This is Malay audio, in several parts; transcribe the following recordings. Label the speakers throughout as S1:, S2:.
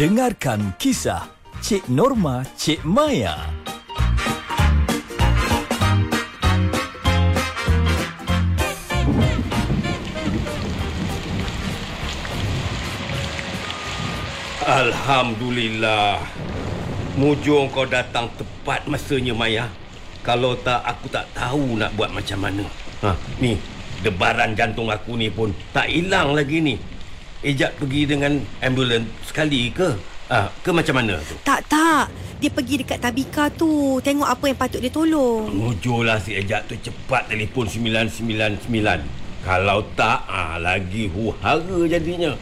S1: Dengarkan kisah Cik Norma Cik Maya.
S2: Alhamdulillah. Mujur kau datang tepat masanya Maya. Kalau tak aku tak tahu nak buat macam mana. Ha, ni debaran jantung aku ni pun tak hilang lagi ni. Ejak pergi dengan ambulans sekali ke? Ah, ke macam mana tu?
S3: Tak, tak. Dia pergi dekat Tabika tu. Tengok apa yang patut dia tolong.
S2: Mujurlah si Ejak tu cepat telefon 999. Kalau tak, ah, lagi huhara jadinya.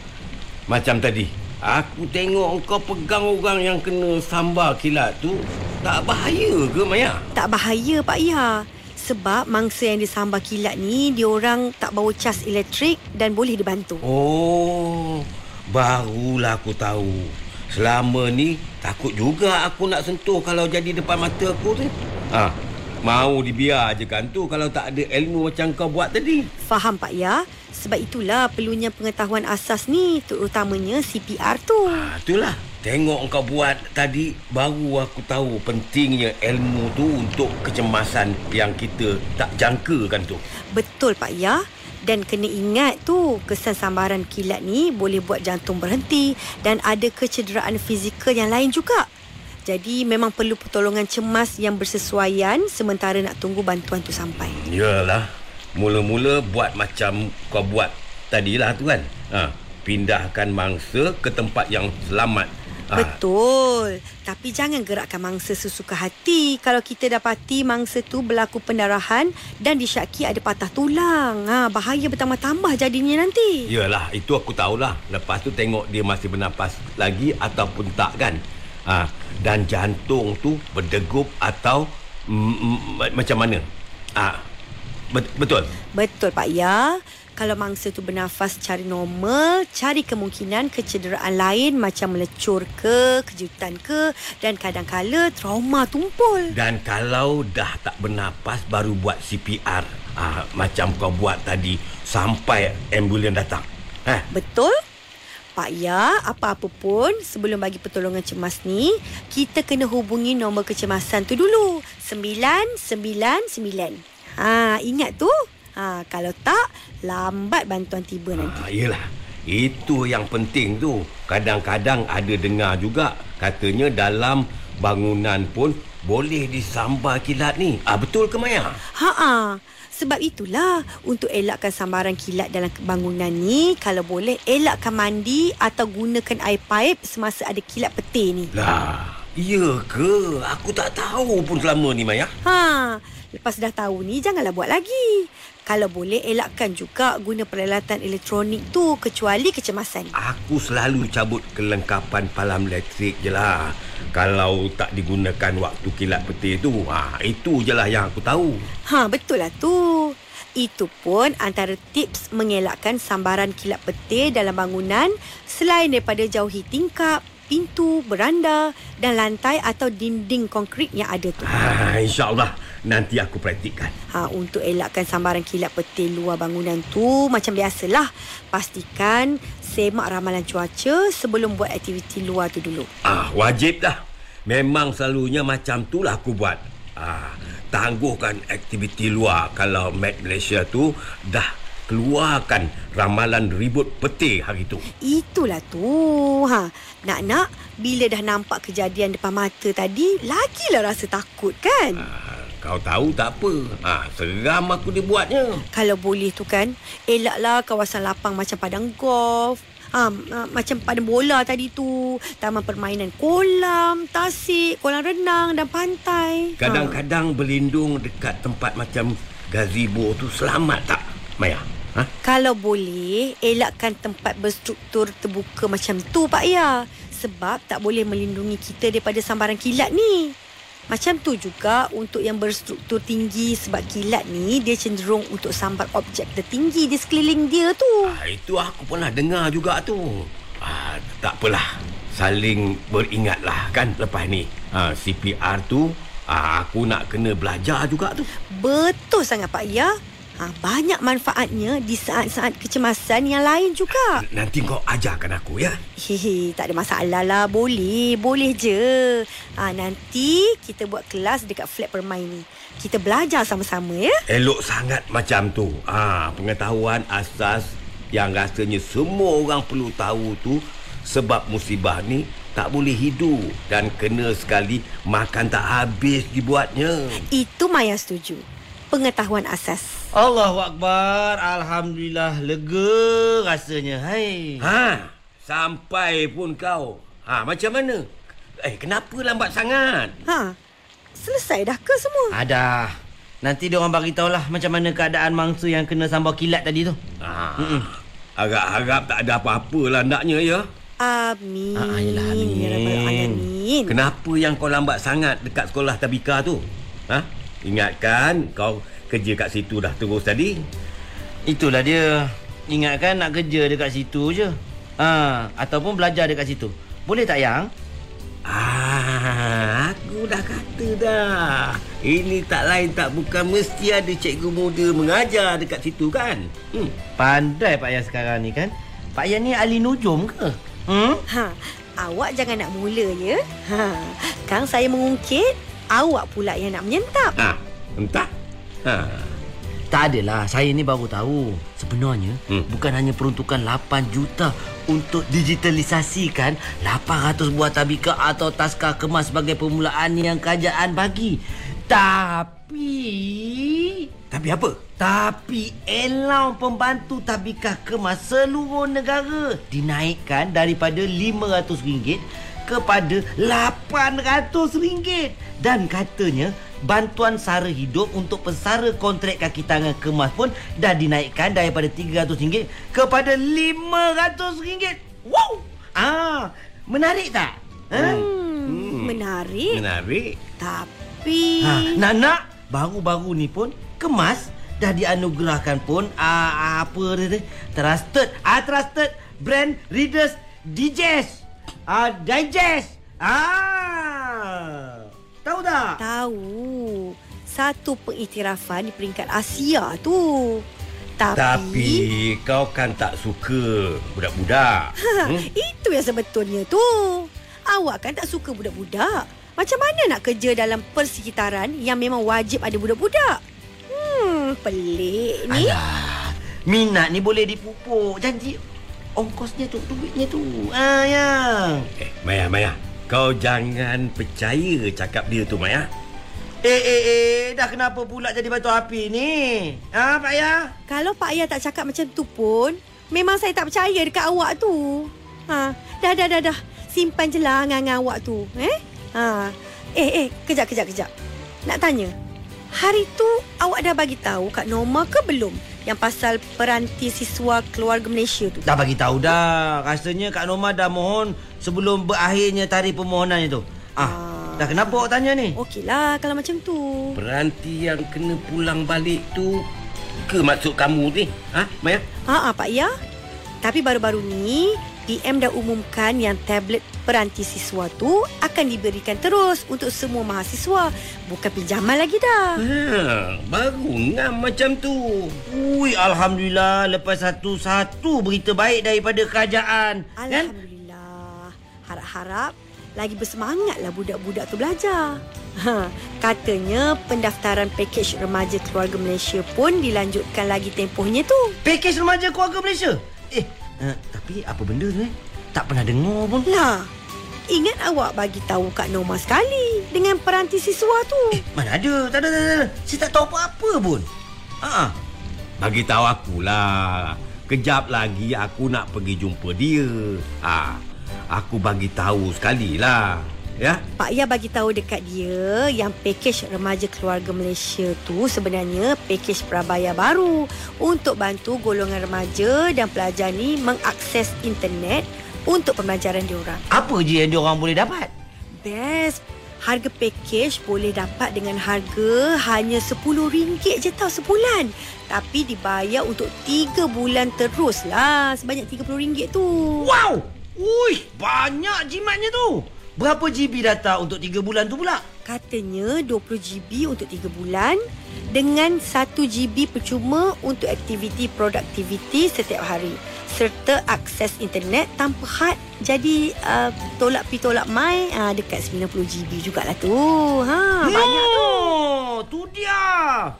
S2: Macam tadi, aku tengok kau pegang orang yang kena sambar kilat tu. Tak bahaya ke Maya?
S3: Tak bahaya, Pak Ya. Sebab mangsa yang disambar kilat ni, dia orang tak bawa cas elektrik dan boleh dibantu.
S2: Oh, barulah aku tahu. Selama ni takut juga aku nak sentuh kalau jadi depan mata aku tu. Ha, mau dibiar je kan tu kalau tak ada ilmu macam kau buat tadi.
S3: Faham, Pak Ya? Sebab itulah perlunya pengetahuan asas ni, terutamanya CPR tu.
S2: Ha, itulah. Tengok kau buat tadi baru aku tahu pentingnya ilmu tu untuk kecemasan yang kita tak jangkakan tu.
S3: Betul, Pak Ya. Dan kena ingat tu, kesan sambaran kilat ni boleh buat jantung berhenti dan ada kecederaan fizikal yang lain juga. Jadi memang perlu pertolongan cemas yang bersesuaian sementara nak tunggu bantuan tu sampai.
S2: Yalah. Mula-mula buat macam kau buat tadilah tu kan. Ha, pindahkan mangsa ke tempat yang selamat. Ha,
S3: Betul. Tapi jangan gerakkan mangsa sesuka hati kalau kita dapati mangsa tu berlaku pendarahan dan disyaki ada patah tulang. Ha, bahaya bertambah-tambah jadinya nanti.
S2: Yalah, itu aku tahulah. Lepas tu tengok dia masih bernafas lagi ataupun tak kan. Ha, dan jantung tu berdegup atau mm, mm, ma- macam mana? Ha, bet- betul.
S3: Betul Pak Ya. Kalau mangsa tu bernafas secara normal, cari kemungkinan kecederaan lain macam melecur ke, kejutan ke dan kadang-kala trauma tumpul.
S2: Dan kalau dah tak bernapas baru buat CPR. Ha, macam kau buat tadi sampai ambulans datang. Ha,
S3: Betul? Pak Ya, apa-apa pun sebelum bagi pertolongan cemas ni, kita kena hubungi nombor kecemasan tu dulu. 999. Ha, ingat tu? Ha, kalau tak, lambat bantuan tiba nanti.
S2: ha yelah. Itu yang penting tu. Kadang-kadang ada dengar juga katanya dalam bangunan pun boleh disambar kilat ni. Ah betul ke Maya?
S3: Ha Sebab itulah untuk elakkan sambaran kilat dalam bangunan ni kalau boleh elakkan mandi atau gunakan air paip semasa ada kilat peti ni.
S2: Lah, iya ke? Aku tak tahu pun selama ni Maya.
S3: Ha, lepas dah tahu ni janganlah buat lagi. Kalau boleh elakkan juga guna peralatan elektronik tu kecuali kecemasan.
S2: Aku selalu cabut kelengkapan palam elektrik je lah. Kalau tak digunakan waktu kilat peti tu, ha, itu je lah yang aku tahu.
S3: Ha, betul lah tu. Itu pun antara tips mengelakkan sambaran kilat petir dalam bangunan selain daripada jauhi tingkap, pintu, beranda dan lantai atau dinding konkrit yang ada tu.
S2: Ha, InsyaAllah nanti aku praktikkan.
S3: Ha, untuk elakkan sambaran kilat petir luar bangunan tu macam biasalah. Pastikan semak ramalan cuaca sebelum buat aktiviti luar tu dulu.
S2: Ah, wajib dah. Memang selalunya macam tu lah aku buat. Ah, tangguhkan aktiviti luar kalau Met Malaysia tu dah keluarkan ramalan ribut peti hari tu.
S3: Itulah tu. Ha, nak-nak bila dah nampak kejadian depan mata tadi, lagilah rasa takut kan?
S2: Ah, kau tahu tak apa. Ah, seram aku dibuatnya.
S3: Kalau boleh tu kan, elaklah kawasan lapang macam padang golf. Ha, ha, macam padang bola tadi tu, taman permainan kolam, tasik, kolam renang dan pantai.
S2: Kadang-kadang berlindung dekat tempat macam gazebo tu selamat tak, Maya? Ha?
S3: Kalau boleh, elakkan tempat berstruktur terbuka macam tu Pak Ya. Sebab tak boleh melindungi kita daripada sambaran kilat ni. Macam tu juga untuk yang berstruktur tinggi sebab kilat ni dia cenderung untuk sambar objek tertinggi di sekeliling dia tu.
S2: Ah, itu aku pernah dengar juga tu. Ah, tak apalah. Saling beringatlah kan lepas ni. Ah, CPR tu ah, aku nak kena belajar juga tu.
S3: Betul sangat Pak Ya. Ha, banyak manfaatnya di saat-saat kecemasan yang lain juga.
S2: Nanti kau ajarkan aku ya.
S3: Hehe, tak ada masalah lah. Boleh, boleh je. Ha, nanti kita buat kelas dekat flat permain ni. Kita belajar sama-sama ya.
S2: Elok sangat macam tu. Ah, pengetahuan asas yang rasanya semua orang perlu tahu tu sebab musibah ni tak boleh hidup dan kena sekali makan tak habis dibuatnya.
S3: Itu Maya setuju. Pengetahuan asas.
S4: Allahu Akbar. Alhamdulillah lega rasanya. Hai.
S2: Ha, sampai pun kau. Ha, macam mana? Eh, kenapa lambat sangat?
S3: Ha, selesai dah ke semua?
S4: Ada. Nanti dia orang bagi tahulah macam mana keadaan mangsa yang kena sambal kilat tadi tu.
S2: Ha, harap-harap tak ada apa-apa lah naknya ya.
S3: Amin.
S4: Ah, yelah, amin.
S3: Ya Alamin.
S2: Kenapa yang kau lambat sangat dekat sekolah tabika tu? Ha? Ingatkan kau kerja kat situ dah terus tadi.
S4: Itulah dia. Ingatkan nak kerja dekat situ je. Ha, ataupun belajar dekat situ. Boleh tak yang?
S2: Ah, aku dah kata dah. Ini tak lain tak bukan mesti ada cikgu muda mengajar dekat situ kan? Hmm.
S4: Pandai Pak Yan sekarang ni kan. Pak Yan ni ahli nujum ke? Hmm?
S3: Ha, awak jangan nak mula ya. Ha, Kang saya mengungkit, awak pula yang nak menyentap.
S2: Ha, entah. Ha.
S4: Tak adalah. Saya ni baru tahu. Sebenarnya,
S2: Hmm.
S4: bukan hanya peruntukan 8 juta untuk digitalisasikan 800 buah tabika atau taska kemas sebagai permulaan yang kerajaan bagi. Tapi...
S2: Tapi apa?
S4: Tapi elau pembantu tabika kemas seluruh negara dinaikkan daripada RM500 kepada RM800 dan katanya bantuan sara hidup untuk pesara kontrak kaki tangan kemas pun dah dinaikkan daripada RM300 kepada RM500. Wow! Ah, menarik tak? Ha?
S3: Hmm, menarik.
S2: Menarik.
S3: Tapi
S4: Ha, nak-nak baru-baru ni pun kemas dah dianugerahkan pun uh, apa dia tu? Trusted, ah trusted brand readers digest. Ah digest. Ah. Tahu tak?
S3: tahu satu pengiktirafan di peringkat Asia tu. Tapi,
S2: Tapi kau kan tak suka budak-budak.
S3: ha,
S2: Hmm?
S3: itu yang sebetulnya tu. Awak kan tak suka budak-budak. Macam mana nak kerja dalam persekitaran yang memang wajib ada budak-budak? Hmm, pelik ni.
S4: Alah, minat ni boleh dipupuk. Janji ongkosnya tu, duitnya tu. Ah, yang.
S2: Eh, Maya, Maya. Kau jangan percaya cakap dia tu, Maya.
S4: Eh, eh, eh, dah kenapa pula jadi batu api ni? Ha, Pak Ya?
S3: Kalau Pak Ayah tak cakap macam tu pun, memang saya tak percaya dekat awak tu. Ha, dah dah dah dah. Simpan je lah angan awak tu. Eh? Ha. Eh, eh, kejap kejap kejap. Nak tanya. Hari tu awak dah bagi tahu kat Norma ke belum yang pasal peranti siswa keluarga Malaysia tu?
S4: Dah bagi tahu dah. Rasanya Kak Norma dah mohon sebelum berakhirnya tarikh permohonannya tu. Ah,
S3: Ah.
S4: dah kenapa awak tanya ni?
S3: Okeylah kalau macam tu.
S2: Peranti yang kena pulang balik tu ke maksud kamu ni? Ha, Maya?
S3: Ha, ha Pak Ya. Tapi baru-baru ni DM dah umumkan yang tablet peranti siswa tu akan diberikan terus untuk semua mahasiswa. Bukan pinjaman lagi dah.
S2: Ha, baru ngam macam tu.
S4: Ui, Alhamdulillah lepas satu-satu berita baik daripada kerajaan. Kan?
S3: Alhamdulillah. Harap-harap lagi bersemangatlah budak-budak tu belajar. Ha, katanya pendaftaran pakej remaja keluarga Malaysia pun dilanjutkan lagi tempohnya tu.
S4: Pakej remaja keluarga Malaysia. Eh, uh, tapi apa benda tu eh? Tak pernah dengar pun.
S3: Lah, ingat awak bagi tahu Kak Norma sekali dengan peranti siswa tu.
S4: Eh, mana ada? Tak ada, tak ada. Saya tak tahu apa-apa pun. Ha
S2: Bagi tahu akulah. Kejap lagi aku nak pergi jumpa dia. Ha, aku bagi tahu sekali lah. Ya?
S3: Pak Ya bagi tahu dekat dia yang pakej remaja keluarga Malaysia tu sebenarnya pakej prabaya baru untuk bantu golongan remaja dan pelajar ni mengakses internet untuk pembelajaran diorang.
S4: Apa je yang diorang boleh dapat?
S3: Best. Harga pakej boleh dapat dengan harga hanya RM10 je tau sebulan. Tapi dibayar untuk 3 bulan terus lah sebanyak RM30 tu.
S4: Wow! Ui, banyak jimatnya tu. Berapa GB data untuk 3 bulan tu pula?
S3: Katanya 20GB untuk 3 bulan dengan 1 GB percuma untuk aktiviti produktiviti setiap hari serta akses internet tanpa had jadi uh, tolak pi tolak mai uh, dekat 90GB jugalah tu. Ha banyak tu.
S4: Tu dia.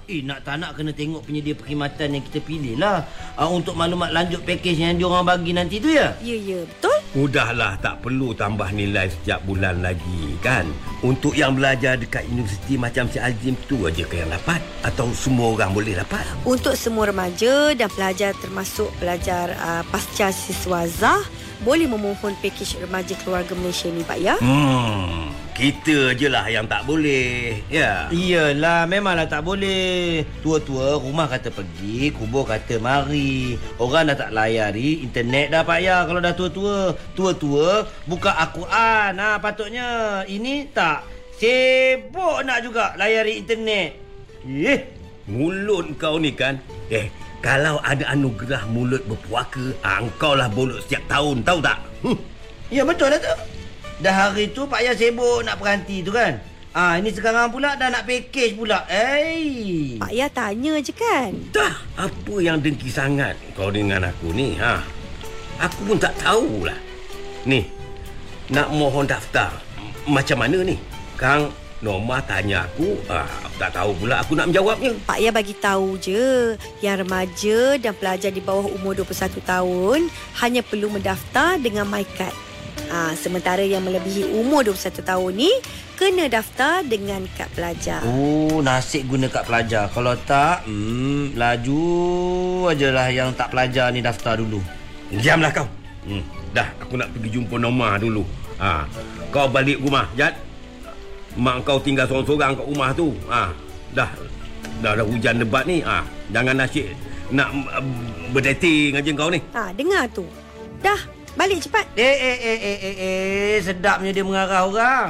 S4: Eh, nak tak nak kena tengok penyedia perkhidmatan yang kita pilih lah. Uh, untuk maklumat lanjut pakej yang diorang bagi nanti tu ya.
S3: Ya ya betul.
S2: Mudahlah tak perlu tambah nilai setiap bulan lagi kan. Untuk yang belajar dekat universiti macam si Azim tu aja ke yang dapat atau semua orang boleh dapat?
S3: Untuk semua remaja dan pelajar termasuk pelajar uh, pasca siswa ZAH boleh memohon pakej remaja keluarga Malaysia ni Pak ya.
S2: Hmm, kita je lah yang tak boleh. Ya.
S4: Iyalah, memanglah tak boleh. Tua-tua rumah kata pergi, kubur kata mari. Orang dah tak layari internet dah Pak Ya kalau dah tua-tua. Tua-tua buka Al-Quran. Ha, patutnya. Ini tak. Sibuk nak juga layari internet. Eh,
S2: Mulut kau ni kan. Eh, kalau ada anugerah mulut berpuaka, ah, engkau lah bolot setiap tahun, tahu tak? Hmm.
S4: ya betul lah tu. Dah hari tu Pak Ya sibuk nak berhenti tu kan. Ah, ini sekarang pula dah nak package pula. Eh.
S3: Pak Ya tanya je kan.
S2: Dah, apa yang dengki sangat kau dengan aku ni, ha? Aku pun tak tahulah. Ni, nak mohon daftar. Macam mana ni? Kang Norma tanya aku, ah, aku tak tahu pula aku nak menjawabnya.
S3: Pak Ya bagi tahu je yang remaja dan pelajar di bawah umur 21 tahun hanya perlu mendaftar dengan MyCard. Ha, sementara yang melebihi umur 21 tahun ni kena daftar dengan kad pelajar.
S4: Oh, nasib guna kad pelajar. Kalau tak, hmm, laju ajalah yang tak pelajar ni daftar dulu.
S2: Diamlah kau. Hmm, dah, aku nak pergi jumpa Norma dulu. Ha, kau balik rumah, Jad. Mak kau tinggal seorang-seorang kat rumah tu. Ha, dah, dah, dah hujan lebat ni. Ha, jangan nasib nak uh, berdating aja kau ni.
S3: Ha, dengar tu. Dah, balik cepat.
S4: Eh, eh, eh, eh, eh, eh, sedapnya dia mengarah orang.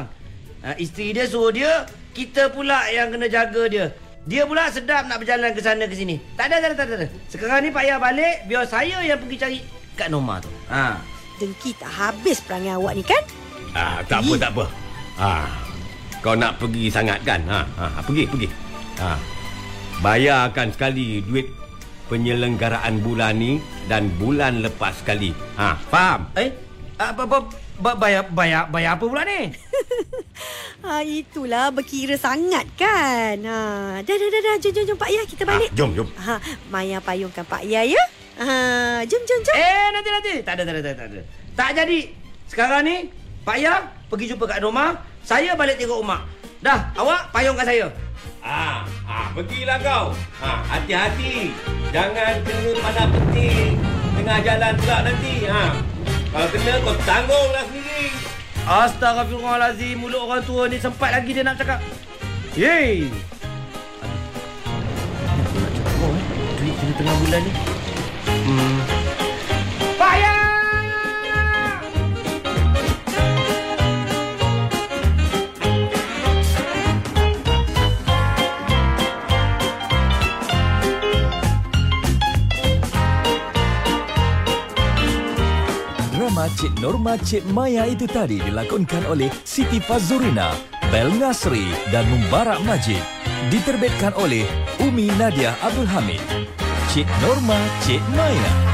S4: Ha, isteri dia suruh dia, kita pula yang kena jaga dia. Dia pula sedap nak berjalan ke sana ke sini. Tak ada, tak ada, tak ada. Sekarang ni payah balik, biar saya yang pergi cari Kak Norma tu. Ha.
S3: Dengki tak habis perangai awak ni kan?
S2: Ah, tak apa,
S3: Ih.
S2: tak apa. Ah, kau nak pergi sangat kan? Ha, ha, pergi, pergi. Ha. Bayarkan sekali duit penyelenggaraan bulan ni dan bulan lepas sekali. Ha, faham?
S4: Eh, apa, apa, ba- bayar, bayar, bayar apa pula ni?
S3: Ha, itulah berkira sangat kan. Ha, dah, dah, dah, dah. Jom, jom, jom Pak Ya, kita balik.
S2: Ah, jom, jom.
S3: Ha, Maya payungkan Pak Ya ya. Ha, jom, jom, jom.
S4: Eh, nanti, nanti. Tak ada, tak ada, tak ada. Tak, ada. tak jadi. Sekarang ni, Pak Ya pergi jumpa Kak Norma. Saya balik tengok rumah. Dah, awak payungkan saya.
S2: Ah, ah, pergilah kau. Ha, hati-hati. Jangan kena pada peti tengah jalan pula nanti. Ha. Kalau kena kau tanggunglah sendiri.
S4: Astaghfirullahalazim. Mulut orang tua ni sempat lagi dia nak cakap. Yeay. Oh, eh. Duit kena tengah bulan ni.
S1: Cik Norma Cik Maya itu tadi dilakonkan oleh Siti Fazurina, Bel Nasri dan Mubarak Majid. Diterbitkan oleh Umi Nadia Abdul Hamid. Cik Norma Cik Maya.